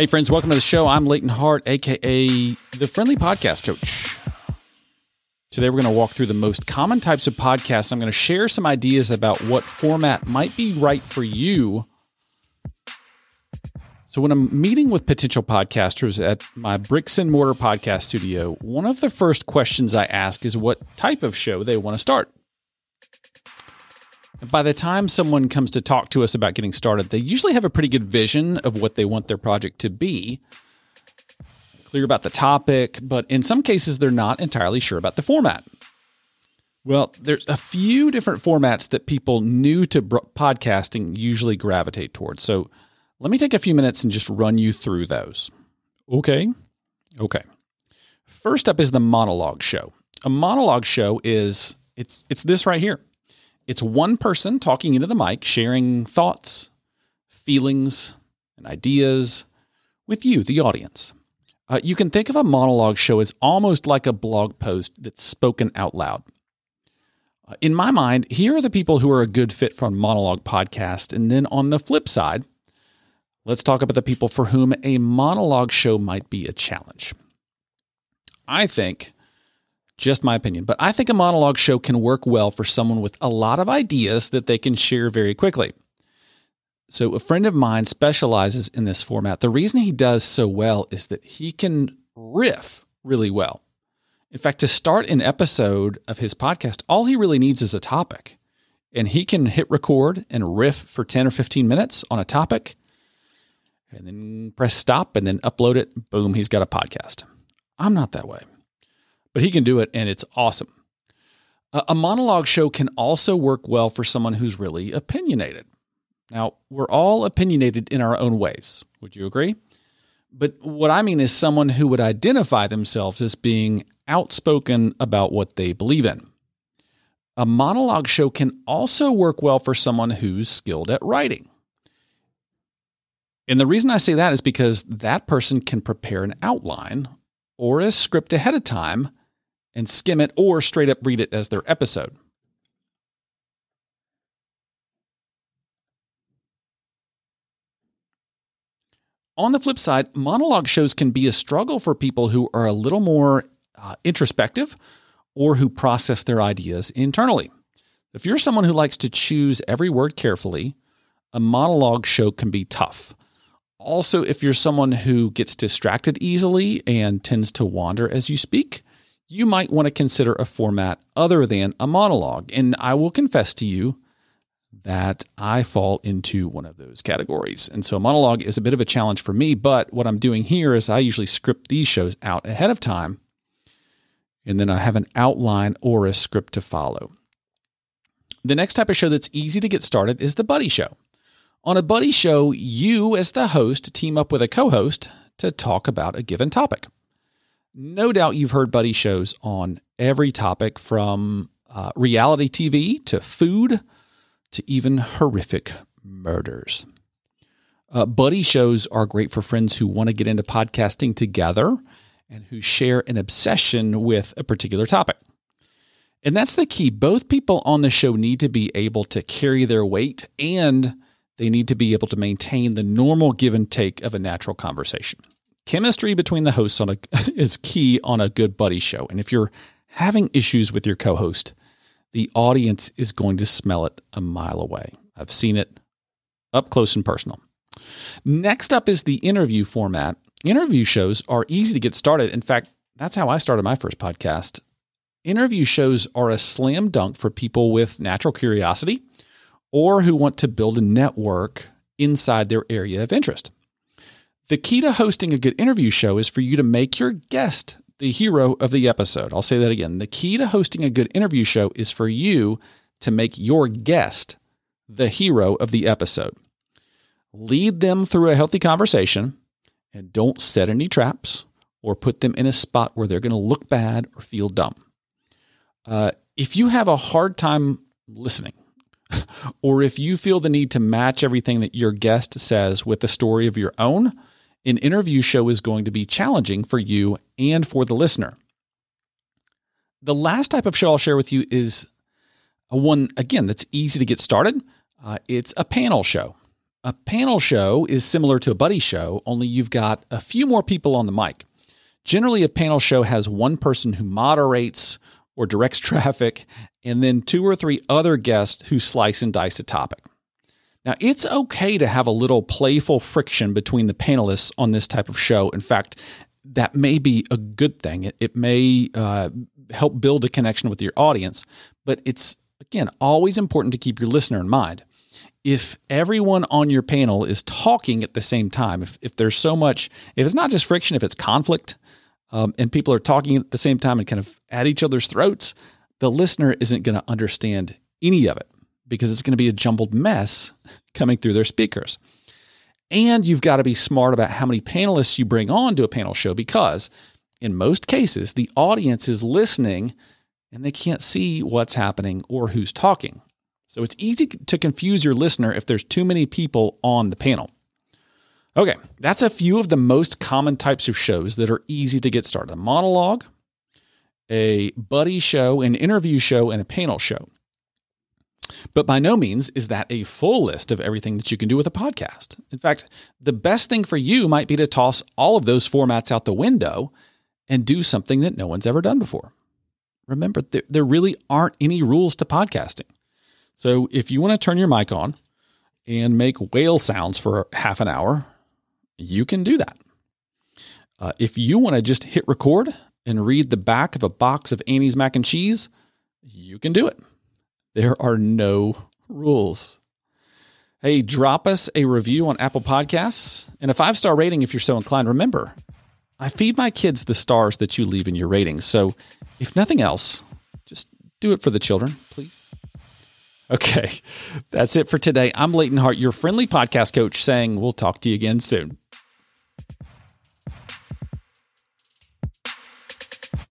Hey, friends, welcome to the show. I'm Leighton Hart, aka the Friendly Podcast Coach. Today, we're going to walk through the most common types of podcasts. I'm going to share some ideas about what format might be right for you. So, when I'm meeting with potential podcasters at my bricks and mortar podcast studio, one of the first questions I ask is what type of show they want to start. By the time someone comes to talk to us about getting started, they usually have a pretty good vision of what they want their project to be. Clear about the topic, but in some cases, they're not entirely sure about the format. Well, there's a few different formats that people new to podcasting usually gravitate towards. So let me take a few minutes and just run you through those. Okay. Okay. First up is the monologue show. A monologue show is it's it's this right here. It's one person talking into the mic, sharing thoughts, feelings, and ideas with you, the audience. Uh, you can think of a monologue show as almost like a blog post that's spoken out loud. Uh, in my mind, here are the people who are a good fit for a monologue podcast. And then on the flip side, let's talk about the people for whom a monologue show might be a challenge. I think just my opinion, but I think a monologue show can work well for someone with a lot of ideas that they can share very quickly. So, a friend of mine specializes in this format. The reason he does so well is that he can riff really well. In fact, to start an episode of his podcast, all he really needs is a topic. And he can hit record and riff for 10 or 15 minutes on a topic and then press stop and then upload it. Boom, he's got a podcast. I'm not that way but he can do it and it's awesome. A monologue show can also work well for someone who's really opinionated. Now, we're all opinionated in our own ways. Would you agree? But what I mean is someone who would identify themselves as being outspoken about what they believe in. A monologue show can also work well for someone who's skilled at writing. And the reason I say that is because that person can prepare an outline or a script ahead of time and skim it or straight up read it as their episode. On the flip side, monologue shows can be a struggle for people who are a little more uh, introspective or who process their ideas internally. If you're someone who likes to choose every word carefully, a monologue show can be tough. Also, if you're someone who gets distracted easily and tends to wander as you speak, you might want to consider a format other than a monologue. And I will confess to you that I fall into one of those categories. And so a monologue is a bit of a challenge for me. But what I'm doing here is I usually script these shows out ahead of time. And then I have an outline or a script to follow. The next type of show that's easy to get started is the buddy show. On a buddy show, you, as the host, team up with a co host to talk about a given topic no doubt you've heard buddy shows on every topic from uh, reality TV to food to even horrific murders. Uh, buddy shows are great for friends who want to get into podcasting together and who share an obsession with a particular topic. And that's the key. Both people on the show need to be able to carry their weight and they need to be able to maintain the normal give and take of a natural conversation. Chemistry between the hosts on a, is key on a good buddy show. And if you're having issues with your co host, the audience is going to smell it a mile away. I've seen it up close and personal. Next up is the interview format. Interview shows are easy to get started. In fact, that's how I started my first podcast. Interview shows are a slam dunk for people with natural curiosity or who want to build a network inside their area of interest. The key to hosting a good interview show is for you to make your guest the hero of the episode. I'll say that again. The key to hosting a good interview show is for you to make your guest the hero of the episode. Lead them through a healthy conversation and don't set any traps or put them in a spot where they're going to look bad or feel dumb. Uh, if you have a hard time listening, or if you feel the need to match everything that your guest says with the story of your own, an interview show is going to be challenging for you and for the listener. The last type of show I'll share with you is a one, again, that's easy to get started. Uh, it's a panel show. A panel show is similar to a buddy show, only you've got a few more people on the mic. Generally, a panel show has one person who moderates or directs traffic, and then two or three other guests who slice and dice a topic. Now, it's okay to have a little playful friction between the panelists on this type of show. In fact, that may be a good thing. It, it may uh, help build a connection with your audience, but it's, again, always important to keep your listener in mind. If everyone on your panel is talking at the same time, if, if there's so much, if it's not just friction, if it's conflict, um, and people are talking at the same time and kind of at each other's throats, the listener isn't going to understand any of it because it's going to be a jumbled mess coming through their speakers. And you've got to be smart about how many panelists you bring on to a panel show because in most cases, the audience is listening and they can't see what's happening or who's talking. So it's easy to confuse your listener if there's too many people on the panel. Okay, that's a few of the most common types of shows that are easy to get started a monologue, a buddy show, an interview show, and a panel show. But by no means is that a full list of everything that you can do with a podcast. In fact, the best thing for you might be to toss all of those formats out the window and do something that no one's ever done before. Remember, there, there really aren't any rules to podcasting. So if you want to turn your mic on and make whale sounds for half an hour, you can do that. Uh, if you want to just hit record and read the back of a box of Annie's mac and cheese, you can do it. There are no rules. Hey, drop us a review on Apple Podcasts and a five star rating if you're so inclined. Remember, I feed my kids the stars that you leave in your ratings. So, if nothing else, just do it for the children, please. Okay, that's it for today. I'm Leighton Hart, your friendly podcast coach, saying we'll talk to you again soon.